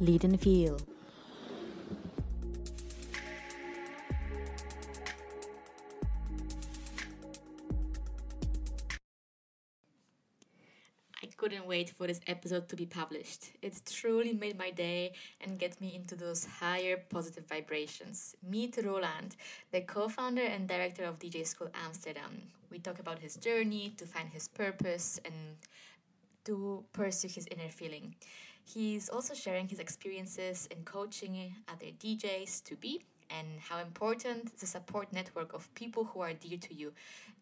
Lead and Feel. I couldn't wait for this episode to be published. It truly made my day and gets me into those higher positive vibrations. Meet Roland, the co founder and director of DJ School Amsterdam. We talk about his journey to find his purpose and to pursue his inner feeling. He's also sharing his experiences in coaching other DJs to be and how important the support network of people who are dear to you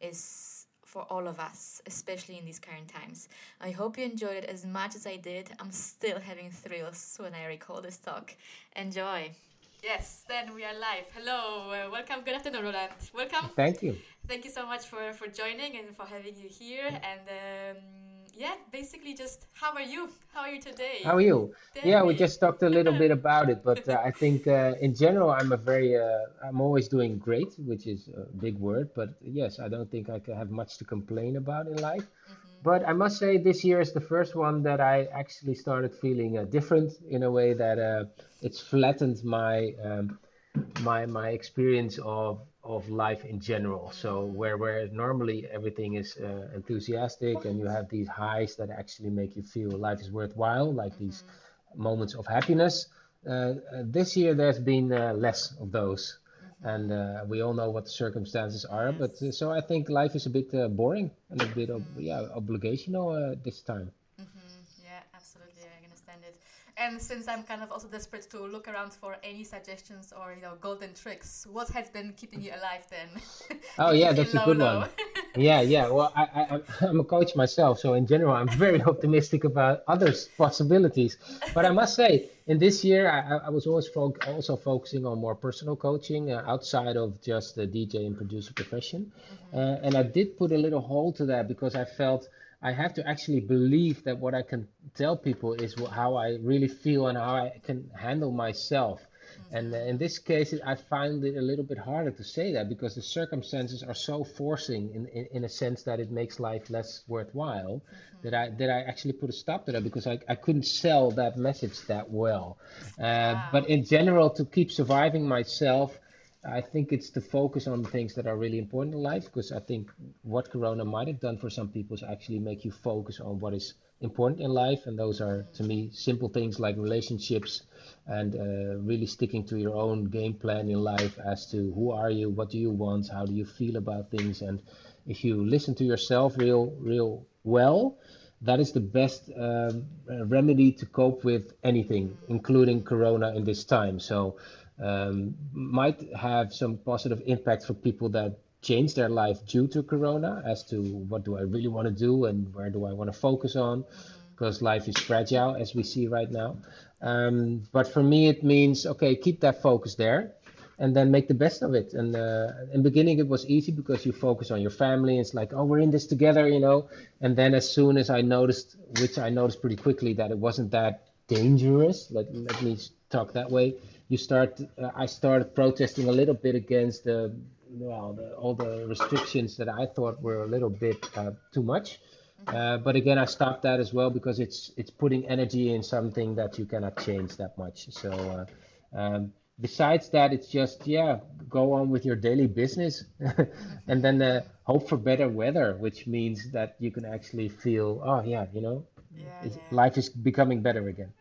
is for all of us, especially in these current times. I hope you enjoyed it as much as I did. I'm still having thrills when I recall this talk. Enjoy. Yes, then we are live. Hello, uh, welcome. Good afternoon, Roland. Welcome. Thank you. Thank you so much for, for joining and for having you here. And um, yeah, basically, just how are you? How are you today? How are you? Yeah, we just talked a little bit about it, but uh, I think uh, in general, I'm a very, uh, I'm always doing great, which is a big word, but yes, I don't think I can have much to complain about in life. But I must say, this year is the first one that I actually started feeling uh, different in a way that uh, it's flattened my um, my my experience of of life in general. So where where normally everything is uh, enthusiastic and you have these highs that actually make you feel life is worthwhile, like these moments of happiness. Uh, uh, this year there's been uh, less of those. And uh, we all know what the circumstances are, but so I think life is a bit uh, boring and a bit of yeah obligational uh, this time. Yeah, absolutely. I understand it. And since I'm kind of also desperate to look around for any suggestions or you know golden tricks, what has been keeping you alive then? Oh yeah, that's a good low. one. Yeah, yeah. Well, I, I, I'm a coach myself, so in general, I'm very optimistic about others' possibilities. But I must say, in this year, I, I was always fo also focusing on more personal coaching uh, outside of just the DJ and producer profession. Uh, and I did put a little hold to that because I felt I have to actually believe that what I can tell people is how I really feel and how I can handle myself. And uh, in this case, I find it a little bit harder to say that because the circumstances are so forcing in, in, in a sense that it makes life less worthwhile that I that I actually put a stop to that because I, I couldn't sell that message that well. Uh, but in general, to keep surviving myself, I think it's to focus on things that are really important in life because I think what Corona might have done for some people is actually make you focus on what is important in life. And those are, to me, simple things like relationships and uh, really sticking to your own game plan in life as to who are you, what do you want, how do you feel about things. And if you listen to yourself real, real well, that is the best um, remedy to cope with anything, including Corona in this time. So, um, might have some positive impact for people that change their life due to Corona as to what do I really want to do and where do I want to focus on, because life is fragile as we see right now. Um, but for me, it means okay, keep that focus there and then make the best of it. And uh, in the beginning, it was easy because you focus on your family. It's like, oh, we're in this together, you know. And then as soon as I noticed, which I noticed pretty quickly, that it wasn't that dangerous. Let let me talk that way. You start. Uh, I started protesting a little bit against the well, the, all the restrictions that I thought were a little bit uh, too much. Uh, but again, I stopped that as well because it's it's putting energy in something that you cannot change that much. So. Uh, um, besides that, it's just yeah, go on with your daily business, and then uh, hope for better weather, which means that you can actually feel oh yeah, you know, Yeah, yeah. life is becoming better again.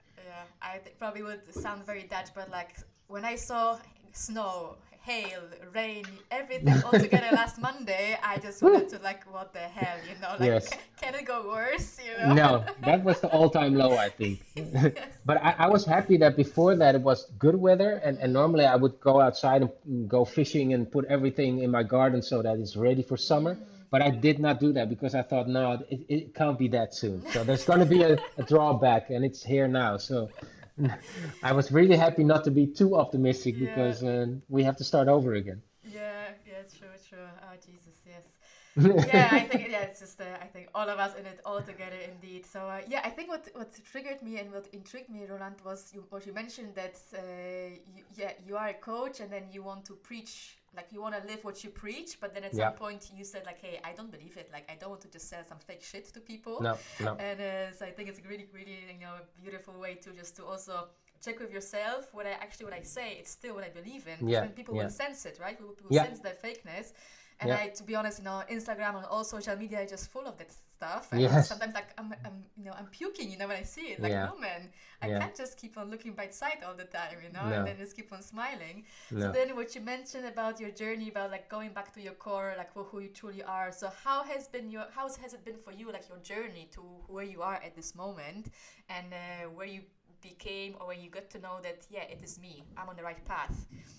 I th- probably would sound very Dutch, but like when I saw snow, hail, rain, everything all together last Monday, I just wanted to like, what the hell, you know? Like, Yes. can it go worse? You know? No, that was the all-time low, I think. But I, I was happy that before that it was good weather, and, and normally I would go outside and go fishing and put everything in my garden so that it's ready for summer. Mm. But I did not do that because I thought, no, it, it can't be that soon. So there's going to be a, a drawback, and it's here now. So I was really happy not to be too optimistic Yeah. because uh, we have to start over again. Yeah, yeah, true, true. Oh, Jesus, yes. yeah, I think yeah, it's just uh, I think all of us in it all together indeed. So uh, yeah, I think what what triggered me and what intrigued me, Roland, was you, what you mentioned that uh, you, yeah you are a coach and then you want to preach like you want to live what you preach, but then at Yeah. some point you said like, hey, I don't believe it. Like I don't want to just sell some fake shit to people. No, no. And uh, so I think it's a really, really, you know, beautiful way to just to also check with yourself what I actually what I say it's still what I believe in. Yeah, people yeah. will sense it, right? People will Yeah. sense the fakeness. And Yeah. I, to be honest, you know, Instagram and all social media is just full of that stuff. And Yes. sometimes like I'm, I'm, you know, I'm puking, you know, when I see it. Like, Yeah. no man, I Yeah. can't just keep on looking by sight all the time, you know, No. and then just keep on smiling. So then what you mentioned about your journey about like going back to your core, like who who you truly are. So how has been your how has it been for you, like your journey to where you are at this moment, and uh, where you became or when you got to know that yeah, it is me, I'm on the right path.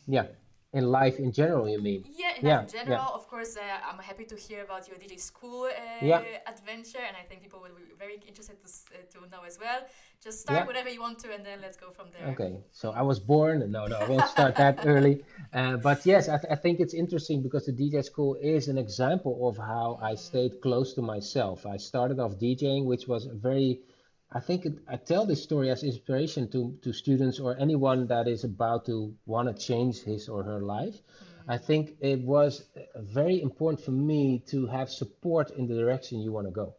Yeah. In life in general, you mean? Yeah, in, Yeah, in general, of course, uh, I'm happy to hear about your DJ school uh, Yeah. adventure, and I think people will be very interested to, uh, to know as well. Just start Yeah. whatever you want to, and then let's go from there. Okay, so I was born. No, no, I won't start that early. Uh, but yes, I, th- I think it's interesting because the DJ school is an example of how I stayed close to myself. I started off DJing, which was very, I think it, I tell this story as inspiration to, to students or anyone that is about to want to change his or her life. I think it was very important for me to have support in the direction you want to go.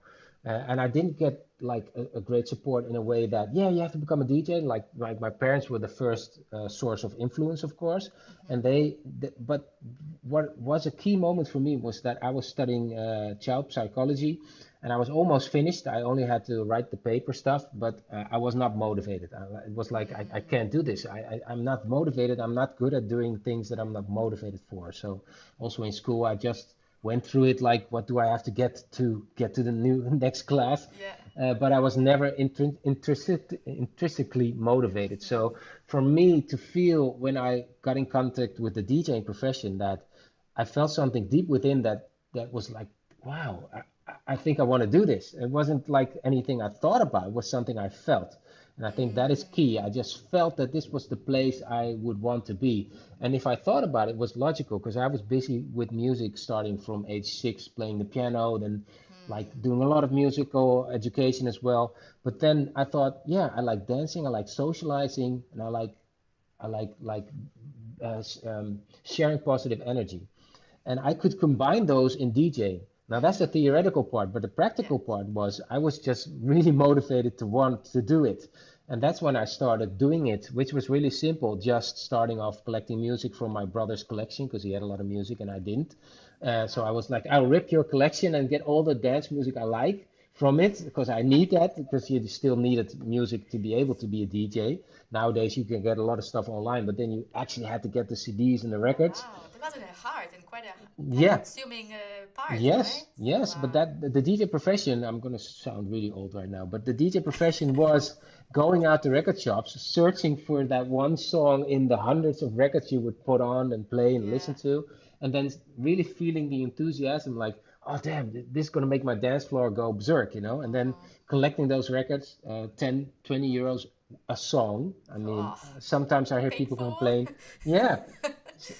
Uh, and I didn't get like a, a great support in a way that yeah you have to become a DJ like like my parents were the first uh, source of influence of course and they th- but what was a key moment for me was that I was studying uh, child psychology and I was almost finished. I only had to write the paper stuff but uh, I was not motivated. I, it was like I, I can't do this. I, I I'm not motivated. I'm not good at doing things that I'm not motivated for. So also in school I just went through it like what do I have to get to get to the new next class? Yeah. uh, but I was never intrin- intrinsic- intrinsically motivated. So for me to feel when I got in contact with the DJing profession that I felt something deep within that that was like, wow, I, I think I want to do this. It wasn't like anything I thought about. It was something I felt. And I think that is key. I just felt that this was the place I would want to be. And if I thought about it, it was logical because I was busy with music starting from age six, playing the piano, then like doing a lot of musical education as well. But then I thought, yeah, I like dancing, I like socializing, and I like, I like like uh, um, sharing positive energy, and I could combine those in DJing. Now that's the theoretical part, but the practical part was I was just really motivated to want to do it. And that's when I started doing it, which was really simple, just starting off collecting music from my brother's collection because he had a lot of music and I didn't. Uh, so I was like, I'll rip your collection and get all the dance music I like from it because I need that because you still needed music to be able to be a DJ. Nowadays you can get a lot of stuff online, but then you actually had to get the CDs and the records. Wow, that was a hard and quite a Yeah. consuming uh, part. Yes, right? yes, but that the, DJ profession, I'm gonna sound really old right now, but the DJ profession was going out to record shops, searching for that one song in the hundreds of records you would put on and play and listen to, and then really feeling the enthusiasm, like, oh damn, this is gonna make my dance floor go berserk, you know, and then collecting those records, uh, 10, 20 euros a song. I mean, Oh, sometimes I hear people complain, yeah.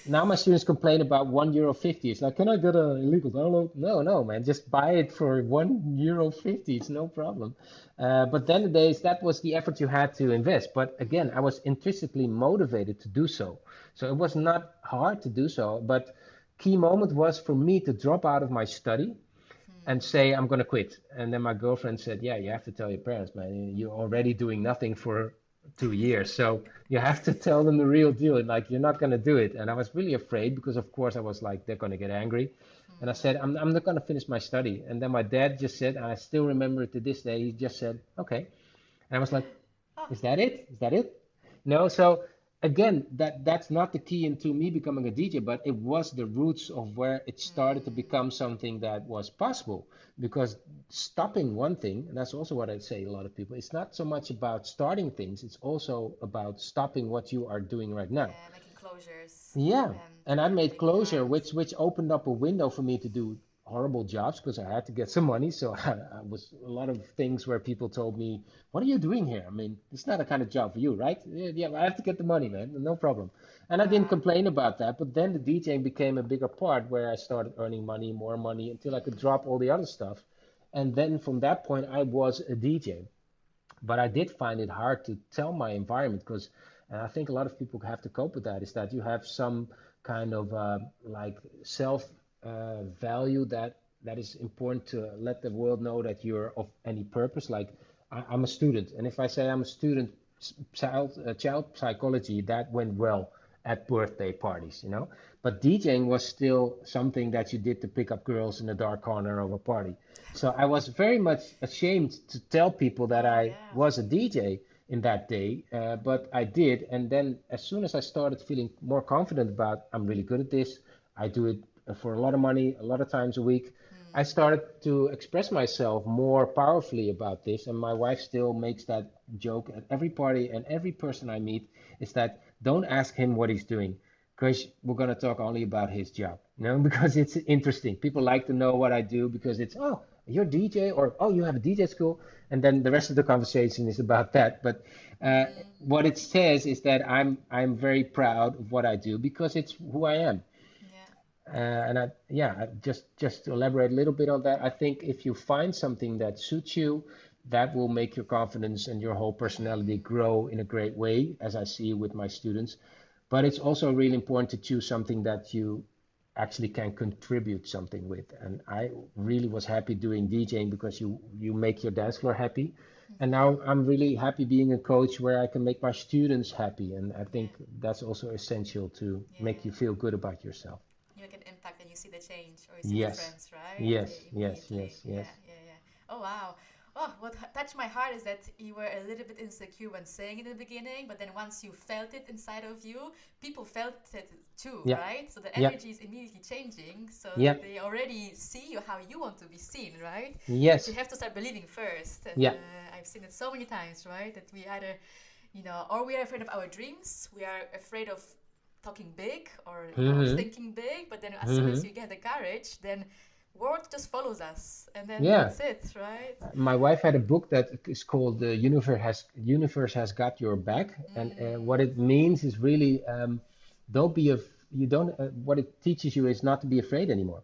Now my students complain about one euro fifty. It's like, can I get an illegal download? No, no, man, just buy it for one euro fifty. It's no problem. Uh, but then the days that was the effort you had to invest. But again, I was intrinsically motivated to do so. So it was not hard to do so. But key moment was for me to drop out of my study and hmm. say I'm gonna quit. And then my girlfriend said, "Yeah, you have to tell your parents, man. You're already doing nothing for two years, so you have to tell them the real deal. And Like you're not gonna do it." And I was really afraid because, of course, I was like, they're gonna get angry. And I hmm. said, I'm, I'm not gonna finish my study. And then my dad just said, and I still remember it to this day. He just said, "Okay," and I was like, oh. "Is that it? Is that it?" No, so again, that that's not the key into me becoming a DJ, but it was the roots of where it started to become something that was possible. Because stopping one thing, and that's also what I say a lot of people, it's not so much about starting things, it's also about stopping what you are doing right now. Yeah, making closures. Yeah, and and I made closure, which which opened up a window for me to do horrible jobs because I had to get some money. So I, I was a lot of things where people told me, "What are you doing here? I mean, it's not a kind of job for you, right? Yeah, yeah, I have to get the money, man. No problem." And I didn't complain about that. But then the DJing became a bigger part where I started earning money, more money, until I could drop all the other stuff. And then from that point, I was a DJ but I did find it hard to tell my environment because and I think a lot of people have to cope with that is that you have some kind of uh, like self uh, value that that is important to let the world know that you're of any purpose like I, I'm a student and if I say I'm a student child uh, child psychology that went well at birthday parties, you know. But DJing was still something that you did to pick up girls in the dark corner of a party. So I was very much ashamed to tell people that I yeah. was a DJ in that day, uh, but I did. And then as soon as I started feeling more confident about I'm really good at this, I do it Uh, for a lot of money, a lot of times a week. Hmm. I started to express myself more powerfully about this, and my wife still makes that joke at every party and every person I meet is that don't ask him what he's doing because we're going to talk only about his job, you know, because it's interesting. People like to know what I do because it's, oh, you're DJ or oh, you have a DJ school. And then the rest of the conversation is about that. But uh, hmm. what it says is that I'm I'm very proud of what I do because it's who I am. Yeah. Uh, and I, yeah, just just to elaborate a little bit on that, I think if you find something that suits you, that will make your confidence and your whole personality grow in a great way, as I see with my students. But it's also really important to choose something that you actually can contribute something with. And I really was happy doing DJing because you you make your dance floor happy. And now I'm really happy being a coach where I can make my students happy. And I think that's also essential to make you feel good about yourself. You make an impact and you see the change or you see the Yes, difference, right? yes, yes, yes, yes. Yeah, yeah, yeah. Oh wow. Oh, what touched my heart is that you were a little bit insecure when saying it in the beginning, but then once you felt it inside of you, people felt it too, Yeah, right? So the yeah, energy is immediately changing. So yeah, they already see you how you want to be seen, right? But you have to start believing first. And yeah, uh, I've seen it so many times, right? That we either, you know, or we are afraid of our dreams, we are afraid of talking big or you know, hmm thinking big, but then as soon as hmm you get the courage, then word just follows us, and then Yeah. that's it, right? My wife had a book that is called "The Universe Has Universe Has Got Your Back," and uh, what it means is really um, don't be af you don't. Uh, what it teaches you is not to be afraid anymore.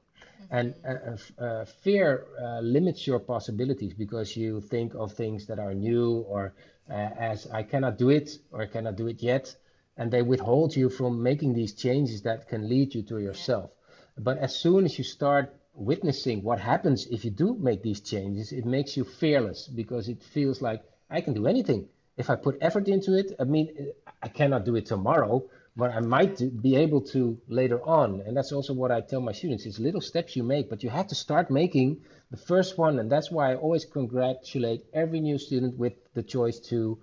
And uh, uh, uh, fear uh, limits your possibilities because you think of things that are new or uh, as I cannot do it or I cannot do it yet, and they withhold you from making these changes that can lead you to yourself. But as soon as you start witnessing what happens if you do make these changes, it makes you fearless because it feels like I can do anything. If I put effort into it, I mean, I cannot do it tomorrow, but I might be able to later on. And that's also what I tell my students. It's little steps you make, but you have to start making the first one. And that's why I always congratulate every new student with the choice to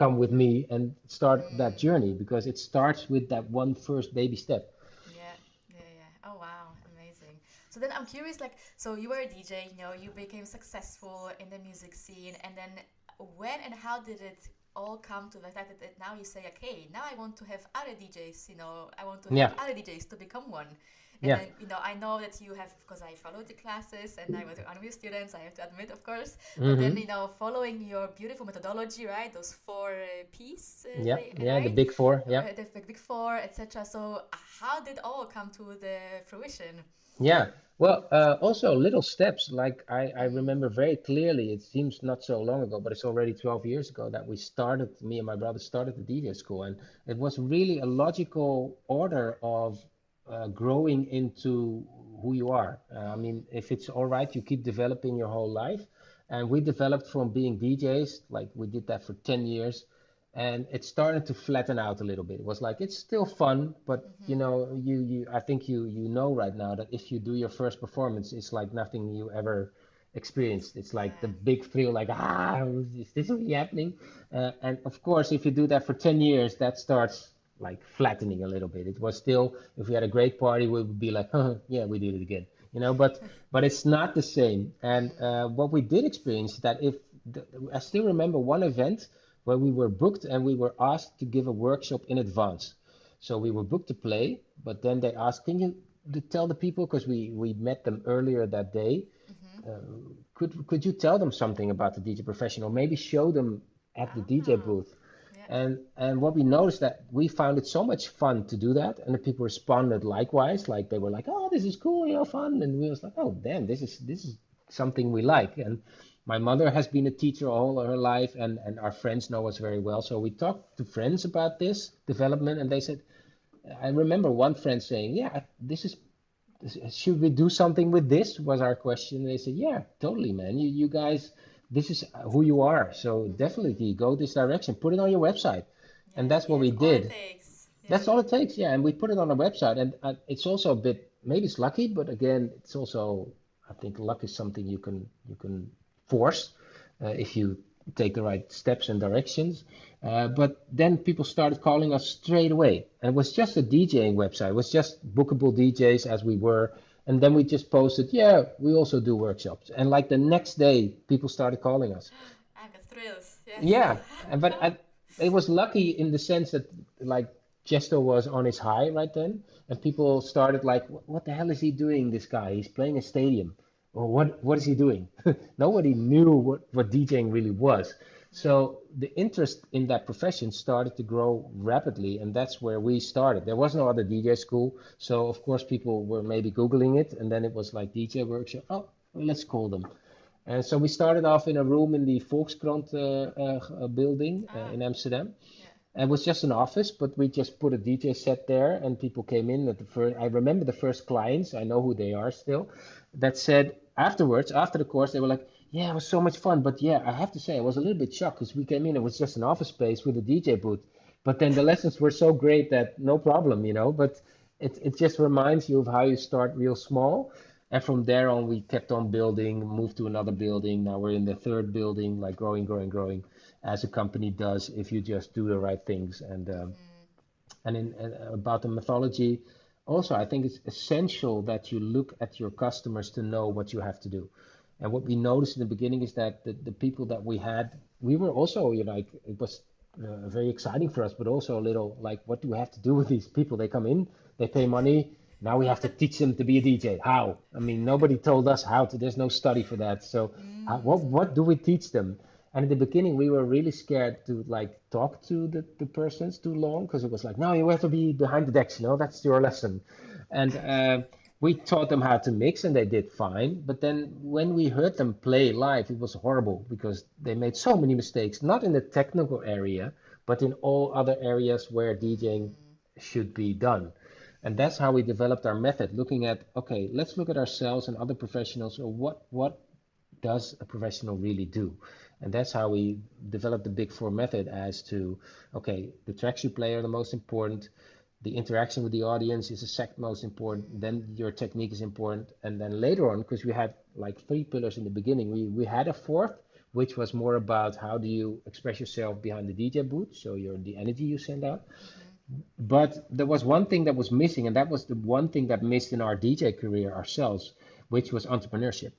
come with me and start that journey because it starts with that one first baby step. yeah, yeah, yeah. Oh wow, amazing. So then I'm curious, like, so you were a DJ, you know, you became successful in the music scene, and then when and how did it all come to the fact that, that now you say, okay, now I want to have other DJs, you know, I want to Yeah, help other DJs to become one. And yeah. then, you know, I know that you have, because I followed the classes and I was one of your students, I have to admit, of course. But then, hmm you know, following your beautiful methodology, right? Those four uh, P's, uh, Yeah, right? yeah, the big four. Yeah. Uh, the big big four, etc. So, how did all come to the fruition? Yeah, well, uh, also little steps. Like I, I remember very clearly, it seems not so long ago, but it's already 12 years ago that we started, me and my brother started the DJ school. And it was really a logical order of uh, growing into who you are. Uh, I mean, if it's all right, you keep developing your whole life. And we developed from being DJs, like we did that for 10 years, and it started to flatten out a little bit. It was like it's still fun, but you Mm-hmm. know, you you I think you you know right now that if you do your first performance, it's like nothing you ever experienced. It's like the big thrill, like ah, is this really happening? Uh, and of course, if you do that for 10 years, that starts like flattening a little bit. It was still, if we had a great party, we would be like, huh, yeah, we did it again, you know. But but it's not the same. And uh, what we did experience is that if the, I still remember one event where we were booked and we were asked to give a workshop in advance. So we were booked to play, but then they asked, can you tell the people, because we, we met them earlier that day, Mm-hmm. uh, could could you tell them something about the DJ professional? Maybe show them at the DJ Ah, booth. And and what we noticed that we found it so much fun to do that, and the people responded likewise. Like they were like, "Oh, this is cool, you know, fun," and we was like, "Oh, damn, this is this is something we like." And my mother has been a teacher all her life, and and our friends know us very well. So we talked to friends about this development, and they said, I remember one friend saying, "Yeah, this is should we do something with this?" was our question. They said, "Yeah, totally, man. You you guys this is who you are. So definitely go this direction. Put it on your website, and that's what we did. Yeah. That's all it takes, yeah. And we put it on a website, and uh, it's also a bit maybe it's lucky, but again, it's also I think luck is something you can you can force uh, if you take the right steps and directions. Uh, but then people started calling us straight away, and it was just a DJing website. It was just bookable DJs as we were. And then we just posted, yeah, we also do workshops. And like the next day, people started calling us. Ah, I got thrills. Yes. Yeah, and but I, it was lucky in the sense that like Tiësto was on his high right then, and people started like, "What what the hell is he doing? This guy? He's playing a stadium, or what? What is he doing?" Nobody knew what what DJing really was. So the interest in that profession started to grow rapidly, and that's where we started. There was no other DJ school, so of course people were maybe Googling it, and then it was like DJ workshop. Oh, well, let's call them. And so we started off in a room in the Volkskrant uh, uh, building uh, Ah, in Amsterdam. yeah. And it was just an office, but we just put a DJ set there, and people came in at the first. I remember the first clients. I know who they are still. That said, afterwards, after the course, they were like, "Yeah, it was so much fun." But yeah, I have to say, I was a little bit shocked because we came in. It was just an office space with a DJ booth. But then the lessons were so great that no problem, you know. But it it just reminds you of how you start real small, and from there on, we kept on building, moved to another building. Now we're in the third building, like growing, growing, growing, as a company does if you just do the right things. And um, and in uh, about the mythology, also I think it's essential that you look at your customers to know what you have to do. And what we noticed in the beginning is that the, the people that we had, we were also, you know, like it was uh, very exciting for us, but also a little like, what do we have to do with these people? They come in, they pay money. Now we have to teach them to be a DJ. How? I mean, nobody told us how to. There's no study for that. So, uh, what what do we teach them? And in the beginning, we were really scared to like talk to the, the persons too long because it was like, no, you have to be behind the decks, you know, that's your lesson. And uh, we taught them how to mix and they did fine. But then when we heard them play live, it was horrible because they made so many mistakes, not in the technical area, but in all other areas where DJing should be done. And that's how we developed our method, looking at, okay, let's look at ourselves and other professionals. What what does a professional really do? And that's how we developed the Big Four method as to, okay, the tracks you play are the most important, the interaction with the audience is the second most important, then your technique is important, and then later on, because we had like three pillars in the beginning, we, we had a fourth, which was more about how do you express yourself behind the DJ booth, so your the energy you send out. But there was one thing that was missing, and that was the one thing that missed in our DJ career ourselves, which was entrepreneurship.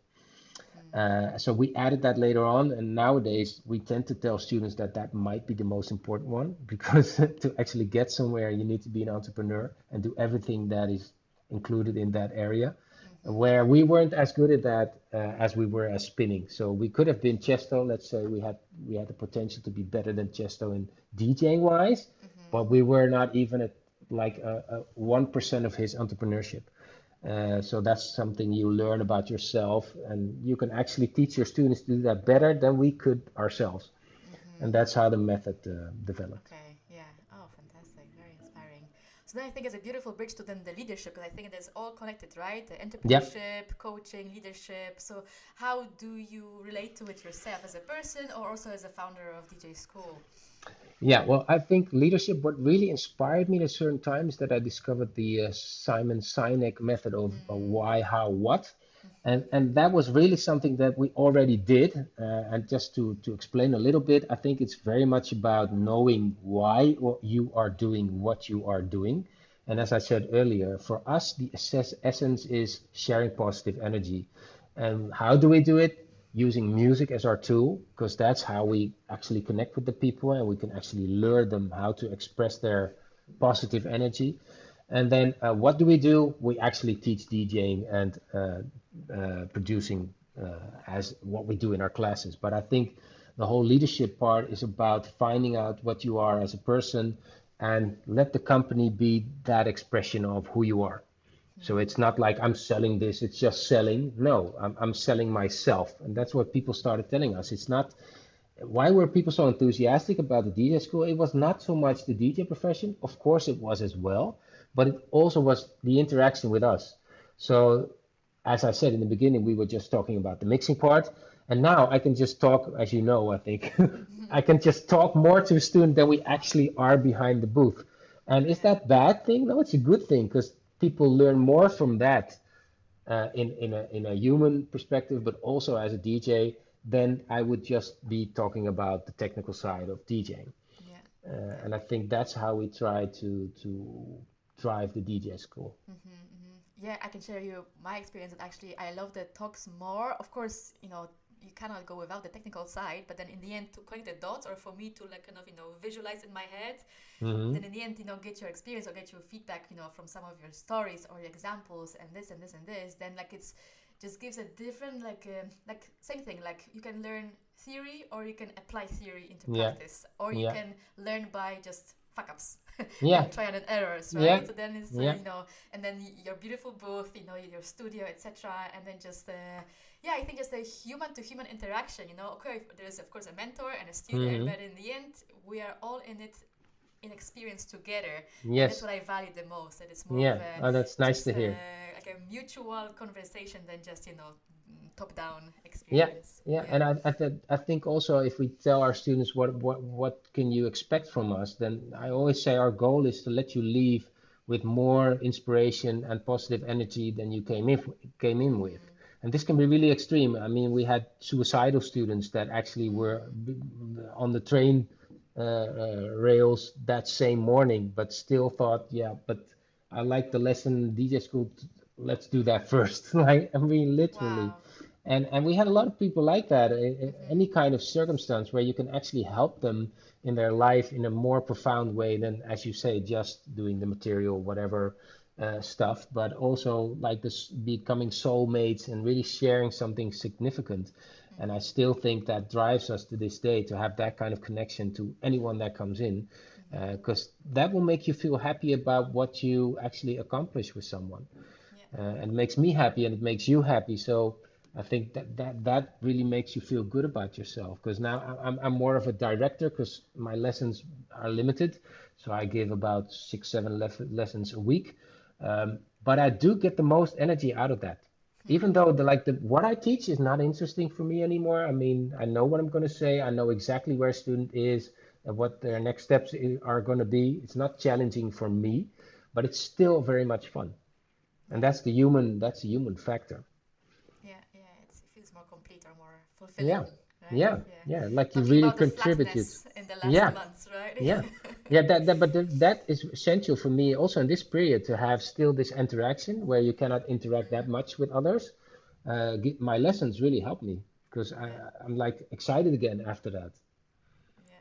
Uh, so we added that later on, and nowadays we tend to tell students that that might be the most important one because to actually get somewhere, you need to be an entrepreneur and do everything that is included in that area. Where we weren't as good at that uh, as we were as spinning, so we could have been Tiësto. Let's say we had we had the potential to be better than Tiësto in DJing wise, but we were not even at like a one percent of his entrepreneurship. Uh, so that's something you learn about yourself, and you can actually teach your students to do that better than we could ourselves. And that's how the method uh, developed. Okay, yeah. Oh, fantastic. Very inspiring. So then I think it's a beautiful bridge to then the leadership because I think it is all connected, right? The Yep. entrepreneurship, coaching, leadership. So how do you relate to it yourself as a person or also as a founder of DJ School? Yeah, well, I think leadership, what really inspired me at a certain times that I discovered the uh, Simon Sinek method of uh, why, how, what. And, and that was really something that we already did. Uh, and just to, to explain a little bit, I think it's very much about knowing why you are doing what you are doing. And as I said earlier, for us, the assess- essence is sharing positive energy. And how do we do it? Using music as our tool, because that's how we actually connect with the people and we can actually lure them how to express their positive energy. And then uh, what do we do? We actually teach DJing and uh, uh, producing uh, as what we do in our classes. But I think the whole leadership part is about finding out what you are as a person and let the company be that expression of who you are. So it's not like I'm selling this, it's just selling. No, I'm, I'm selling myself. And that's what people started telling us. It's not, why were people so enthusiastic about the DJ school? It was not so much the DJ profession. Of course, it was as well, but it also was the interaction with us. So as I said in the beginning, we were just talking about the mixing part. And now I can just talk, as you know, I think, I can just talk more to a student than we actually are behind the booth. And is that bad thing? No, it's a good thing because people learn more from that uh, in, in, a, in a human perspective, but also as a DJ, then I would just be talking about the technical side of DJing. Yeah. Uh, and I think that's how we try to, to drive the DJ school. Yeah, I can share you my experience. And actually, I love the talks more. Of course, you know, you cannot go without the technical side, but then in the end, to connect the dots, or for me to like kind of you know visualize in my head, hmm then in the end, you know, get your experience or get your feedback, you know, from some of your stories or your examples and this and this and this. Then like it's just gives a different like uh, like same thing. Like you can learn theory or you can apply theory into Yeah, practice, or you yeah, can learn by just fuck ups yeah, trial and errors, yeah, right? So then it's uh, yeah, you know, and then your beautiful booth, you know, your studio, etc. And then just uh, yeah, I think just a human to human interaction. You know, okay, there's of course a mentor and a student, hmm but in the end, we are all in it in experience together, and that's what I value the most. That it's more of yeah. a Oh, that's nice to hear. like a mutual conversation than just you know top down Yeah, experience. yeah, Yeah. and I, I, th I think also if we tell our students what, what what can you expect from us, then I always say our goal is to let you leave with more inspiration and positive energy than you came in came in with. And this can be really extreme. I mean, we had suicidal students that actually were on the train uh, uh, rails that same morning, but still thought, yeah, but I like the lesson DJ school. Let's do that first. Like, I mean, literally. Wow. And and we had a lot of people like that. Any kind of circumstance where you can actually help them in their life in a more profound way than, as you say, just doing the material, whatever uh, stuff, but also like this becoming soulmates and really sharing something significant. And I still think that drives us to this day to have that kind of connection to anyone that comes in, because that will make you feel happy about what you actually accomplish with someone Yeah. uh, and it makes me happy and it makes you happy. So I think that that, that really makes you feel good about yourself because now I'm, I'm more of a director because my lessons are limited. So I give about six, seven lef- lessons a week. Um, but I do get the most energy out of that. Even though the like the what I teach is not interesting for me anymore. I mean, I know what I'm going to say. I know exactly where a student is and what their next steps are going to be. It's not challenging for me, but it's still very much fun. And that's the human, that's the human factor. Yeah, yeah, it's, it feels more complete or more Yeah, fulfilling, right? yeah, Yeah. yeah. Like you really contributed. in the last Yeah, months, right? yeah, yeah. That, that, but that is essential for me also in this period to have still this interaction where you cannot interact that much with others. Uh, my lessons really help me because I, I'm like excited again after that. yeah.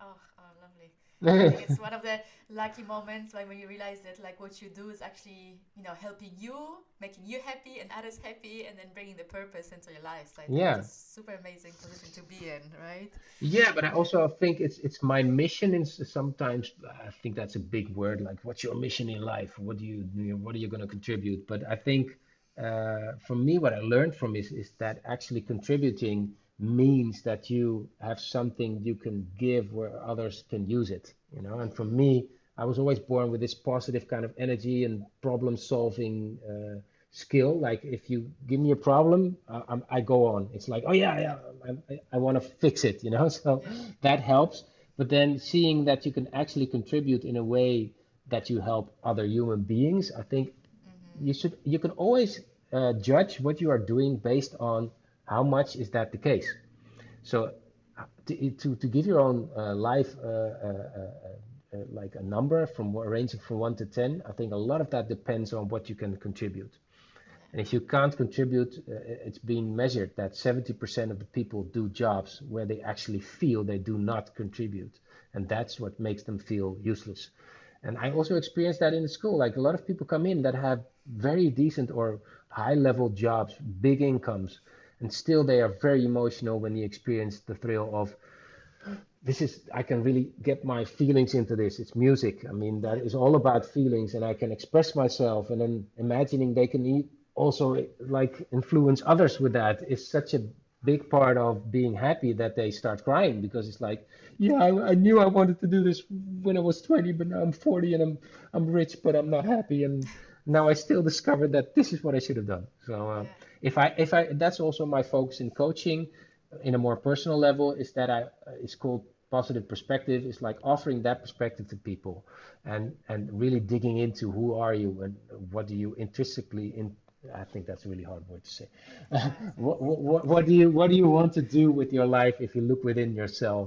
Oh, oh, lovely. It's one of the lucky moments when, when you realize that like what you do is actually, you know, helping you, making you happy and others happy, and then bringing the purpose into your life. So I Yeah. super amazing position to be in, right? Yeah, but I also think it's it's my mission. And sometimes I think that's a big word. Like, what's your mission in life? What do you, you what are you going to contribute? But I think uh, for me, what I learned from is is that actually contributing means that you have something you can give where others can use it. You know, and for me, I was always born with this positive kind of energy and problem solving uh, skill. Like if you give me a problem, I, I'm, I go on. It's like, oh yeah, yeah, I, I, I want to fix it, you know. So that helps. But then seeing that you can actually contribute in a way that you help other human beings, I think you should you can always uh, judge what you are doing based on how much is that the case. So uh, to, to, to give your own uh, life uh, uh, like a number from ranging from one to ten, I think a lot of that depends on what you can contribute. And if you can't contribute, uh, it's been measured that 70% of the people do jobs where they actually feel they do not contribute. And that's what makes them feel useless. And I also experienced that in school. Like a lot of people come in that have very decent or high level jobs, big incomes, and still they are very emotional when they experience the thrill of this is I can really get my feelings into this. It's music. I mean, that is all about feelings, and I can express myself. And then imagining they can e- also like influence others with that is such a big part of being happy that they start crying because it's like, yeah, I, I knew I wanted to do this when I was 20, but now I'm 40 and I'm I'm rich, but I'm not happy. And now I still discovered that this is what I should have done. So uh, if I if I that's also my focus in coaching in a more personal level is that I uh, it's called positive perspective. is like offering that perspective to people and and really digging into who are you and what do you intrinsically in I think that's a really hard word to say. What, what, what do you what do you want to do with your life if you look within yourself?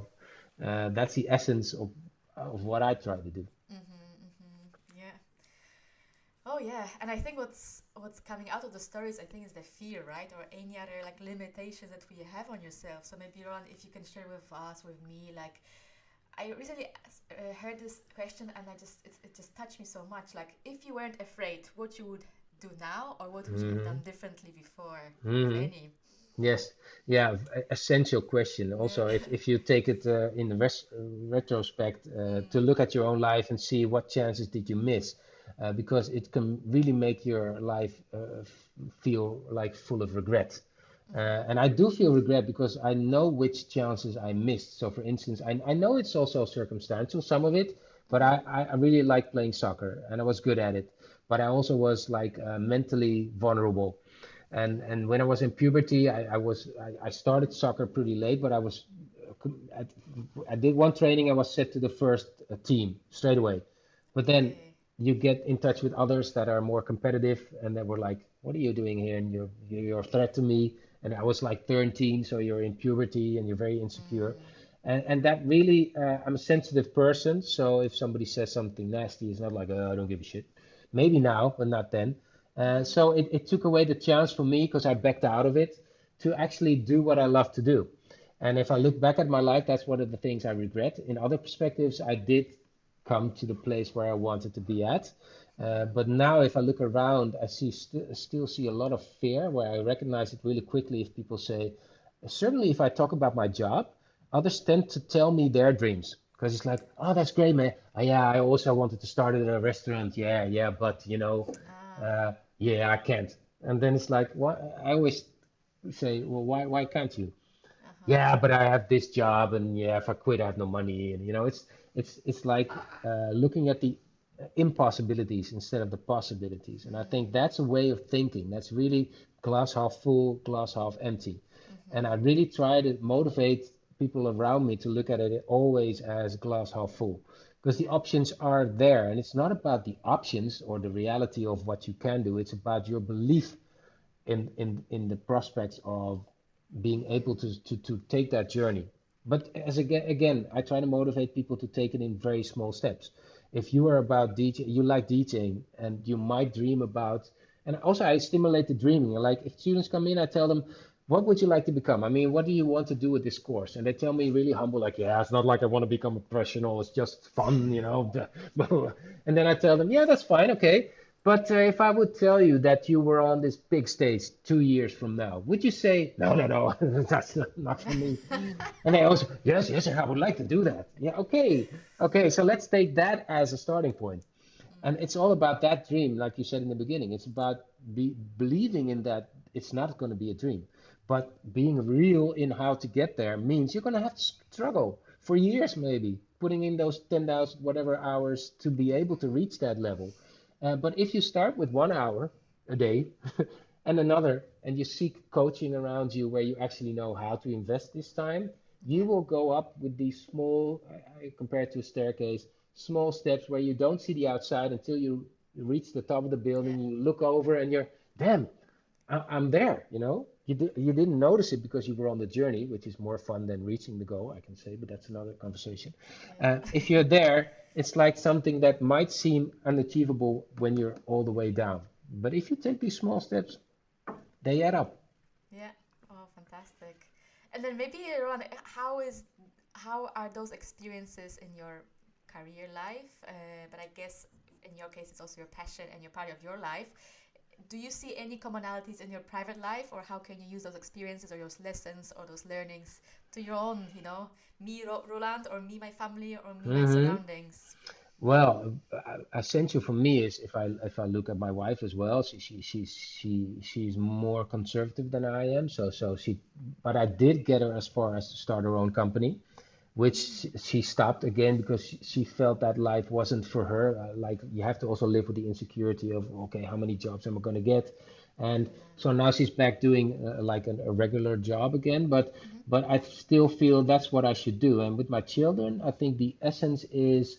Uh, that's the essence of of what I try to do. Yeah. Oh yeah, and I think what's what's coming out of the stories, I think, is the fear, right, or any other like limitations that we have on yourself. So maybe Ron, if you can share with us, with me, like I recently uh, heard this question, and I just it, it just touched me so much. Like, if you weren't afraid, what you would do now, or what would you have done differently before, if hmm any? Yes, yeah, essential question. Also, if, if you take it uh, in the res retrospect uh, to look at your own life and see what chances did you miss, uh, because it can really make your life uh, feel like full of regret. Uh, and I do feel regret because I know which chances I missed. So, for instance, I, I know it's also circumstantial, some of it, but I, I really like playing soccer and I was good at it. But I also was like uh, mentally vulnerable. And and when I was in puberty, I, I was I, I started soccer pretty late, but I was I, did one training. I was set to the first uh, team straight away. But then. You get in touch with others that are more competitive, and they were like, "What are you doing here?" And you're you're a threat to me. And I was like 13, so you're in puberty and you're very insecure. And and that really, uh, I'm a sensitive person. So if somebody says something nasty, it's not like, oh, I don't give a shit. Maybe now, but not then. Uh, so it, it took away the chance for me because I backed out of it to actually do what I love to do. And if I look back at my life, that's one of the things I regret. In other perspectives, I did come to the place where I wanted to be at. Uh, but now, if I look around, I see st still see a lot of fear where I recognize it really quickly if people say, certainly if I talk about my job, others tend to tell me their dreams because it's like, oh, that's great, man. Oh, yeah, I also wanted to start at a restaurant. Yeah, yeah, but you know, Ah, uh, yeah, I can't. And then it's like, what? I always say, well, why, why can't you? uh-huh. Yeah, but I have this job, and yeah, if I quit, I have no money, and you know, it's it's it's like uh, looking at the impossibilities instead of the possibilities, and I think that's a way of thinking. That's really glass half full, glass half empty, and I really try to motivate people around me to look at it always as glass half full, because the options are there, and it's not about the options or the reality of what you can do. It's about your belief in in in the prospects of being able to to to take that journey. But as again, again, I try to motivate people to take it in very small steps. If you are about DJ, you like DJing, and you might dream about, and also I stimulate the dreaming. Like if students come in, I tell them, what would you like to become? I mean, what do you want to do with this course? And they tell me really humble, like, yeah, it's not like I want to become a professional. It's just fun, you know. And then I tell them, yeah, that's fine, okay. But uh, if I would tell you that you were on this big stage two years from now, would you say, no, no, no, that's not, not for me? And they also, yes, yes, I would like to do that. Yeah, okay, okay. So let's take that as a starting point. And it's all about that dream, like you said in the beginning. It's about be, believing in that it's not going to be a dream, but being real in how to get there means you're going to have to struggle for years, maybe, putting in those 10,000 whatever hours to be able to reach that level. Uh, but if you start with one hour a day and another, and you seek coaching around you where you actually know how to invest this time, you will go up with these small, I I compare it to a staircase, small steps where you don't see the outside until you reach the top of the building. You look over and you're, damn, I, I'm there, you know? You, di- you didn't notice it because you were on the journey, which is more fun than reaching the goal, I can say, but that's another conversation. Uh, if you're there, it's like something that might seem unachievable when you're all the way down. But if you take these small steps, they add up. Yeah. Oh, fantastic. And then maybe Ron, how is how are those experiences in your career life? Uh, but I guess in your case, it's also your passion and your part of your life. Do you see any commonalities in your private life, or how can you use those experiences or those lessons or those learnings to your own, you know, me, Roland, or me, my family, or me, my hmm surroundings? Well, essential for me is if I if I look at my wife as well, she she she's she she's more conservative than I am. So so she, but I did get her as far as to start her own company. Which she stopped again because she felt that life wasn't for her. Uh, like you have to also live with the insecurity of okay, how many jobs am I going to get? And so now she's back doing uh, like an, a regular job again. But Mm-hmm. but I still feel that's what I should do. And with my children, I think the essence is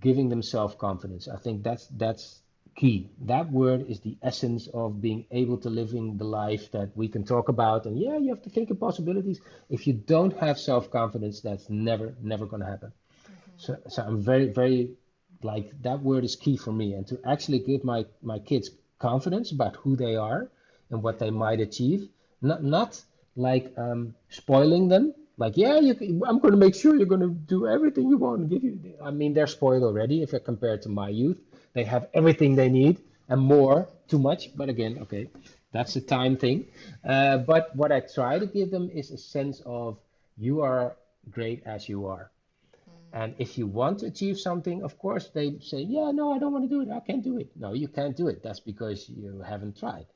giving them self-confidence. I think that's that's key. That word is the essence of being able to live in the life that we can talk about. And yeah, you have to think of possibilities. If you don't have self-confidence, that's never never going to happen. So so I'm very very like that word is key for me. And to actually give my my kids confidence about who they are and what they might achieve, not not like um, spoiling them. Like, yeah, you I'm going to make sure you're going to do everything you want give you. I mean, they're spoiled already if I compare it to my youth. They have everything they need and more, too much. But again, okay, that's a time thing. Uh, but what I try to give them is a sense of you are great as you are. And if you want to achieve something, of course, they say, yeah, no, I don't want to do it. I can't do it. No, you can't do it. That's because you haven't tried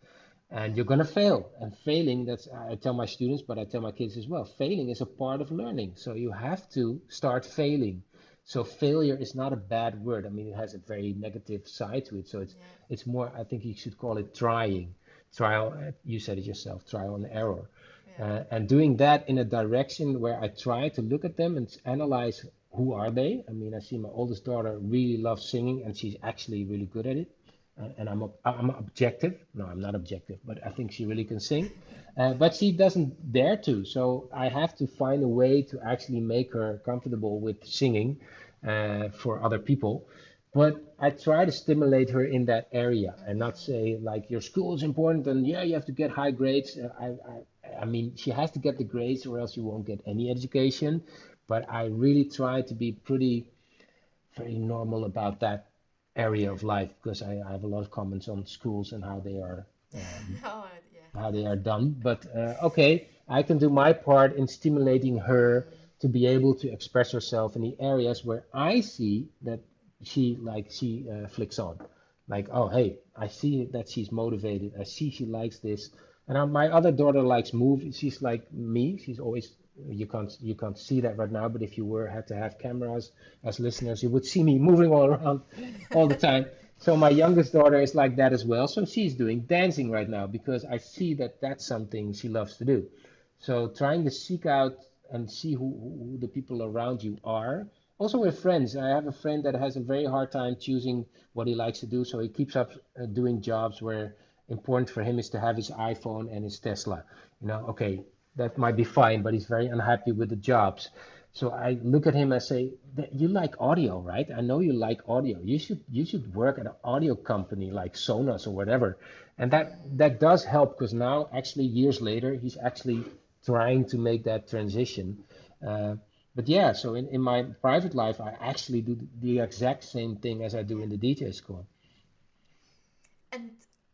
and you're going to fail and failing that's i tell my students but i tell my kids as well failing is a part of learning so you have to start failing so failure is not a bad word. I mean it has a very negative side to it. So it's Yeah. it's more i think you should call it trying. Trial you said it yourself trial and error. Yeah. uh, and doing that in a direction where i try to look at them and analyze who are they. I mean i see my oldest daughter really loves singing and she's actually really good at it and I'm I'm objective. No, I'm not objective, but I think she really can sing. Uh, but she doesn't dare to, so I have to find a way to actually make her comfortable with singing uh, for other people. But I try to stimulate her in that area and not say like your school is important and yeah you have to get high grades. Uh, I, I I mean she has to get the grades or else you won't get any education. But I really try to be pretty very normal about that area of life because I, I have a lot of comments on schools and how they are um, Oh, yeah. how they are done. But uh, okay, I can do my part in stimulating her to be able to express herself in the areas where I see that she like she uh, flicks on. Like, oh hey, I see that she's motivated. I see she likes this. And uh, my other daughter likes movies. She's like me. She's always you can't you can't see that right now, but if you were had to have cameras as listeners, you would see me moving all around all the time. So my youngest daughter is like that as well. So she's doing dancing right now because I see that that's something she loves to do. So trying to seek out and see who, who the people around you are. Also with friends. I have a friend that has a very hard time choosing what he likes to do. So he keeps up uh, doing jobs where important for him is to have his iPhone and his Tesla. You know, okay, that might be fine, but he's very unhappy with the jobs. So I look at him and say, "You like audio, right? I know you like audio. You should you should work at an audio company like Sonos or whatever." And that that does help because now, actually, years later, he's actually trying to make that transition. Uh, but yeah, so in, in my private life, I actually do the exact same thing as I do in the DJ school.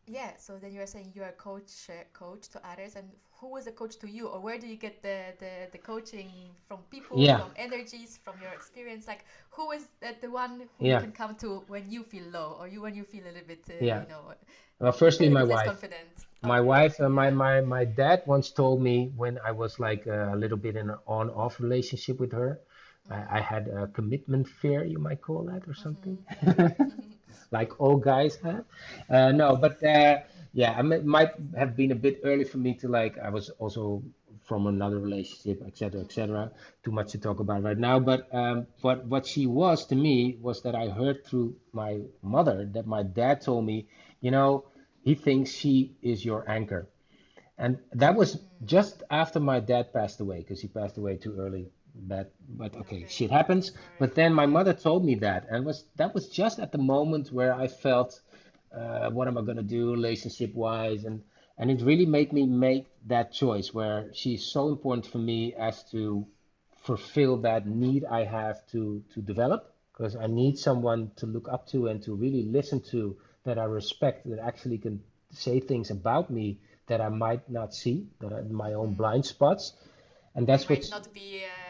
Yeah, so then you are saying you're a coach, uh, coach to others, and who is a coach to you, or where do you get the the, the coaching from? People, Yeah, from energies, from your experience? Like, who is that the one who you yeah, can come to when you feel low, or you when you feel a little bit, uh, yeah. you know, Well, firstly, my wife. confident? My Okay, wife, uh, my, my, my dad once told me when I was like uh, a little bit in an on-off relationship with her, I, I had a commitment fear, you might call that, or something, like all guys have. Uh, no, but uh, yeah, it might have been a bit early for me to like. I was also from another relationship, etc., etc. Too much to talk about right now. But um, what what she was to me was that I heard through my mother that my dad told me, you know, he thinks she is your anchor. And that was just after my dad passed away, because he passed away too early. But but okay, Okay, shit happens. But then my mother told me that, and was that was just at the moment where I felt, uh, what am I gonna do relationship wise, and and it really made me make that choice where she's so important for me as to fulfill that need I have to to develop, because I need someone to look up to and to really listen to that I respect that actually can say things about me that I might not see, that are my own blind spots. And that's what's, not be uh,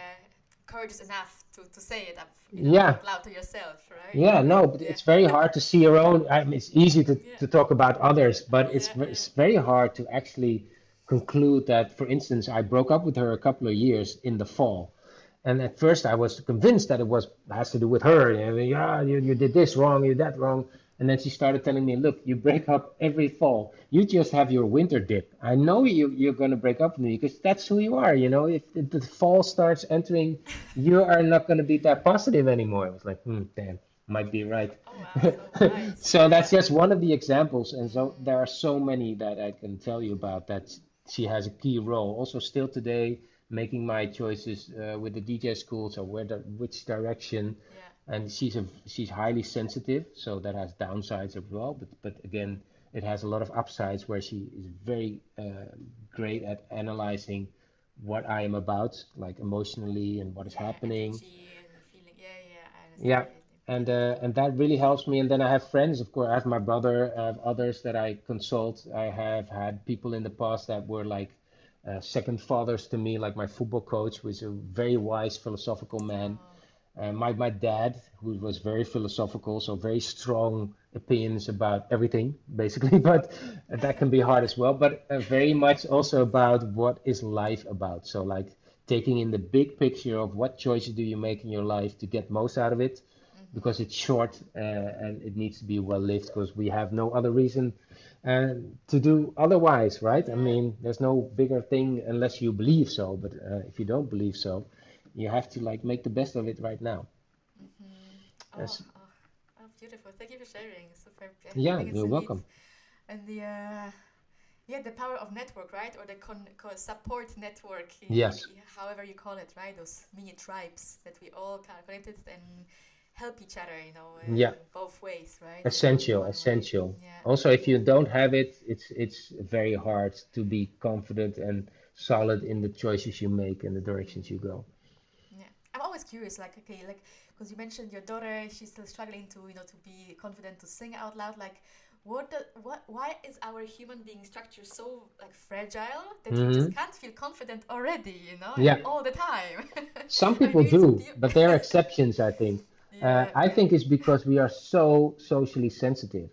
courageous enough to, to say it up, you know, yeah, loud to yourself, right? yeah, no, but Yeah, it's very hard to see your own. I mean, it's easy to, yeah, to talk about others, but it's, yeah, ve- yeah. it's very hard to actually conclude that, for instance, I broke up with her a couple of years in the fall. And at first, I was convinced that it was has to do with her. You know, yeah, you, you did this wrong, you did that wrong. And then she started telling me, look, you break up every fall. You just have your winter dip. I know you, you're going to break up with me because that's who you are. You know, if, if the fall starts entering, you are not going to be that positive anymore. I was like, hmm, damn, might be right. Oh wow, so nice. So that's just one of the examples. And so there are so many that I can tell you about that she has a key role. Also, still today, making my choices uh, with the DJ schools or where the, which direction Yeah. And she's a she's highly sensitive, so that has downsides as well. But but again, it has a lot of upsides where she is very uh, great at analyzing what I am about, like emotionally and what is Yeah, happening. and. Yeah, yeah, Yeah, and uh, and that really helps me. And then I have friends, of course. I have my brother, I have others that I consult. I have had people in the past that were like uh, second fathers to me, like my football coach, was a very wise philosophical man. Oh, Uh, my my dad, who was very philosophical, so very strong opinions about everything, basically. But that can be hard as well. But uh, very much also about what is life about. So like taking in the big picture of what choices do you make in your life to get most out of it, because it's short uh, and it needs to be well lived. Because we have no other reason uh, to do otherwise, right? I mean, there's no bigger thing unless you believe so. But uh, if you don't believe so you have to like make the best of it right now. Mm-hmm. Oh, oh, oh, beautiful. Thank you for sharing. Super. Yeah, you're welcome. and the uh, yeah, the power of network, right, or the con- co- support network, Yes. however you call it, right? Those mini tribes that we all kind of connected and help each other, you know, uh, Yeah. both ways, right? Essential, essential. Yeah. Also, if you don't have it, it's it's very hard to be confident and solid in the choices you make and the directions you go. Yeah, I'm always curious, like, okay, like, because you mentioned your daughter, she's still struggling to, you know, to be confident to sing out loud. Like, what, the, what, why is our human being structure so like fragile that we just hmm can't feel confident already, you know, Yeah, all the time? some people mean, it's a do, but there are exceptions, I think. Uh, I think it's because we are so socially sensitive.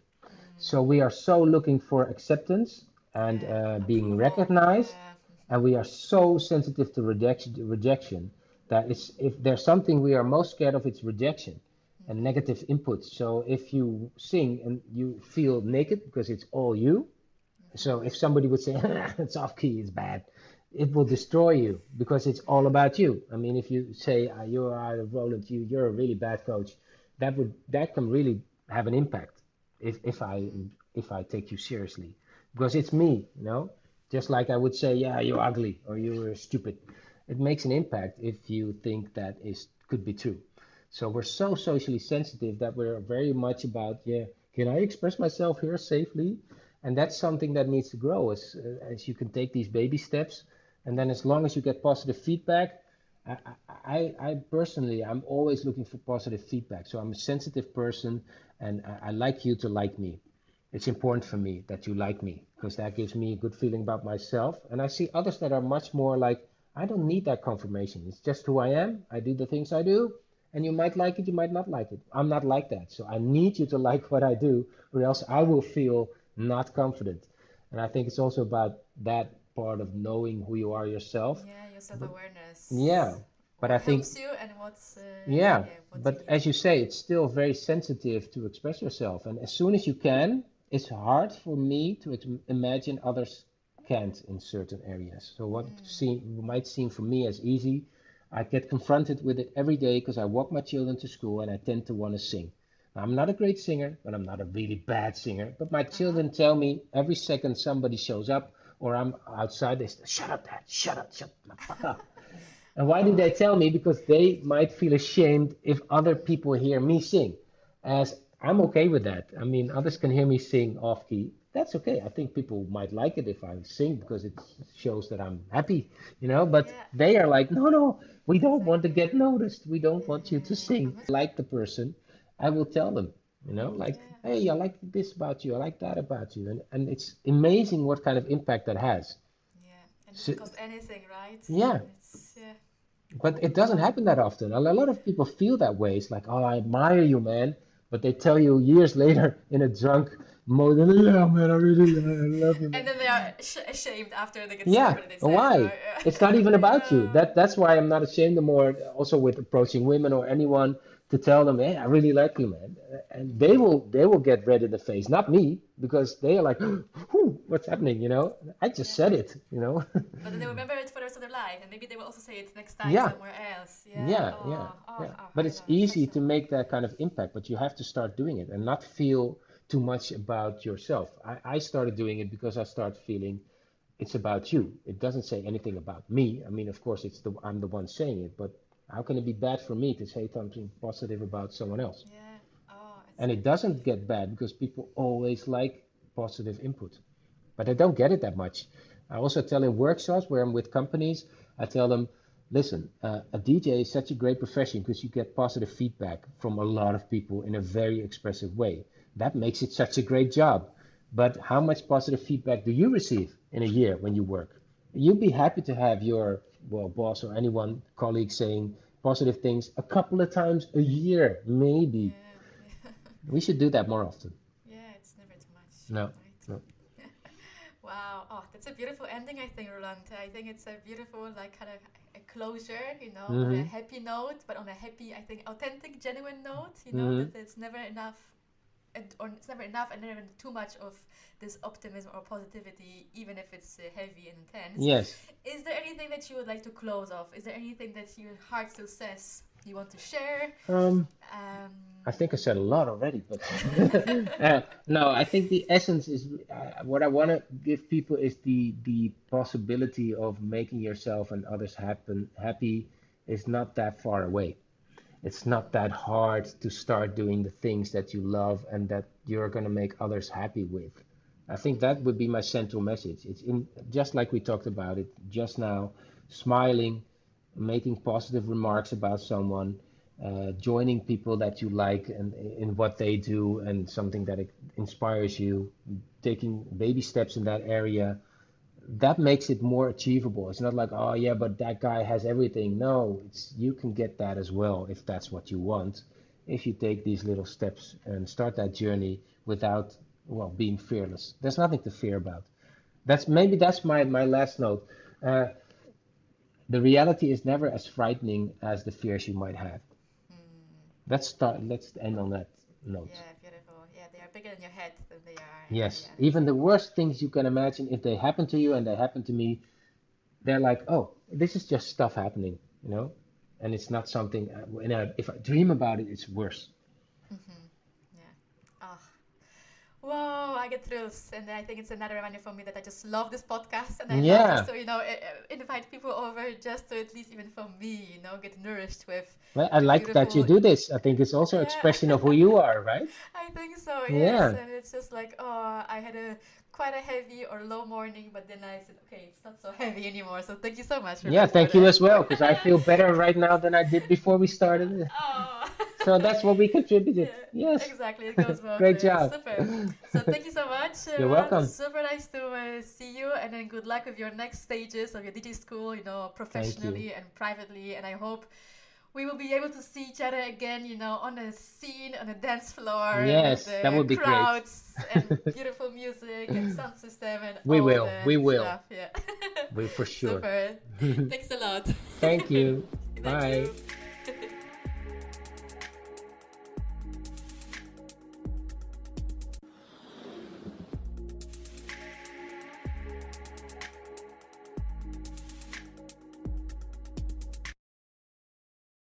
So we are so looking for acceptance and uh, being recognized, yeah, and we are so sensitive to rejection, rejection that it's, if there's something we are most scared of, it's rejection and negative input. So if you sing and you feel naked because it's all you, so if somebody would say it's off key, it's bad, it will destroy you because it's all about you. I mean, if you say uh, you are Roland, you you're a really bad coach, that would that can really have an impact if if I if I take you seriously because it's me, you know. Just like I would say, yeah, you're ugly or you're stupid. It makes an impact if you think that is could be true. So we're so socially sensitive that we're very much about, yeah, can I express myself here safely? And that's something that needs to grow as as you can take these baby steps, and then as long as you get positive feedback, I, I, I personally, I'm always looking for positive feedback. So I'm a sensitive person, and I, I like you to like me. It's important for me that you like me because that gives me a good feeling about myself. And I see others that are much more like, I don't need that confirmation. It's just who I am. I do the things I do, and you might like it, you might not like it. I'm not like that. So I need you to like what I do, or else I will feel not confident. And I think it's also about that part of knowing who you are yourself. yeah, your But self-awareness. yeah, but I think helps you and what's, uh, yeah, yeah, what but you as you say, it's still very sensitive to express yourself. And as soon as you can, it's hard for me to imagine others can't in certain areas. So what seem, might seem for me as easy, I get confronted with it every day because I walk my children to school and I tend to want to sing. Now, I'm not a great singer, but I'm not a really bad singer. But my Uh-huh. children tell me every second somebody shows up or I'm outside, they say, shut up, dad, shut up, shut the fuck up. And why do they tell me? Because they might feel ashamed if other people hear me sing. As I'm okay with that. I mean, others can hear me sing off key. That's okay. I think people might like it if I sing because it shows that I'm happy, you know. But Yeah, they are like, no, no, we don't want to get noticed. We don't want you to sing. Like the person, I will tell them, you know, like, Yeah, hey, I like this about you. I like that about you. And, and it's amazing what kind of impact that has. yeah, and So, doesn't anything, right? yeah. Yeah, But it doesn't happen that often. A lot of people feel that way. It's like, oh, I admire you, man. But they tell you years later in a drunk more than yeah, man, I really love you. And then they are sh- ashamed after they get Yeah, sober. They say, why? "Oh, yeah." It's not even about you. That that's why I'm not ashamed anymore. Also with approaching women or anyone to tell them, hey, I really like you, man, and they will they will get red in the face, not me, because they are like, what's happening? You know, I just said it. You know. But then they remember it for the rest of their life, and maybe they will also say it next time Yeah. somewhere else. Yeah, Yeah, Oh, yeah, oh, yeah. oh, But it's easy to make that kind of impact, but you have to start doing it and not feel too much about yourself. I, I started doing it because I started feeling it's about you. It doesn't say anything about me. I mean, of course, it's the I'm the one saying it, but how can it be bad for me to say something positive about someone else? yeah. Oh, And it doesn't get bad because people always like positive input, but I don't get it that much. I also tell in workshops where I'm with companies, I tell them, listen, uh, a DJ is such a great profession because you get positive feedback from a lot of people in a very expressive way. That makes it such a great job. But how much positive feedback do you receive in a year when you work? You'd be happy to have your well boss or anyone colleague saying positive things a couple of times a year, maybe. yeah. We should do that more often. yeah, it's never too much. No, right? no. Wow. Oh, that's a beautiful ending, I think, Roland. I think it's a beautiful, like, kind of a closure, you know, on a Mhm. happy note, but on a happy, I think, authentic, genuine note, you know, Mhm. that it's never enough. And, or it's never enough and never too much of this optimism or positivity, even if it's uh, heavy and intense. Yes. Is there anything that you would like to close off? Is there anything that your heart still says you want to share? Um, Um, I think I said a lot already, but uh, no, I think the essence is uh, what I want to give people is the the possibility of making yourself and others happen happy is not that far away. It's not that hard to start doing the things that you love and that you're going to make others happy with. I think that would be my central message. It's in just like we talked about it just now, smiling, making positive remarks about someone, uh, joining people that you like and in what they do and something that inspires you, taking baby steps in that area. That makes it more achievable. It's not like, oh yeah, but that guy has everything. No, it's you can get that as well if that's what you want. If you take these little steps and start that journey without, well, being fearless. There's nothing to fear about. That's maybe that's my my last note. Uh, the reality is never as frightening as the fears you might have. Let's start. Let's end on that note. yeah, beautiful. Yeah, they are bigger than your head than they are. Yes, Yeah. even the worst things you can imagine, if they happen to you and they happen to me, they're like, oh, this is just stuff happening, you know, and it's not something. uh, And I, if I dream about it, it's worse. Yeah. Whoa, I get thrills, and I think it's another reminder for me that I just love this podcast, and I Yeah. love just to you know invite people over just to at least even for me, you know, get nourished with. Well, I like that you do this. I think it's also Yeah. expression of who you are, right? I think so, Yeah. and it's just like oh, I had a quite a heavy or low morning, but then I said, okay, it's not so heavy anymore. So thank you so much. Yeah, thank you as well, because I feel better right now than I did before we started. Oh. So that's what we contributed. Yeah, Yes. Exactly, it goes both Great job. Super. So thank you so much. You're welcome. Super nice to uh, see you, and then good luck with your next stages of your DJ school. You know, professionally and privately, and I hope. We will be able to see each other again, you know, on a scene, on a dance floor. Yes, that would be great. crowds and beautiful music and sound system and We all will, the we will. Stuff. Yeah. We for sure. Super. Thanks a lot. Thank you. Thank Bye. you.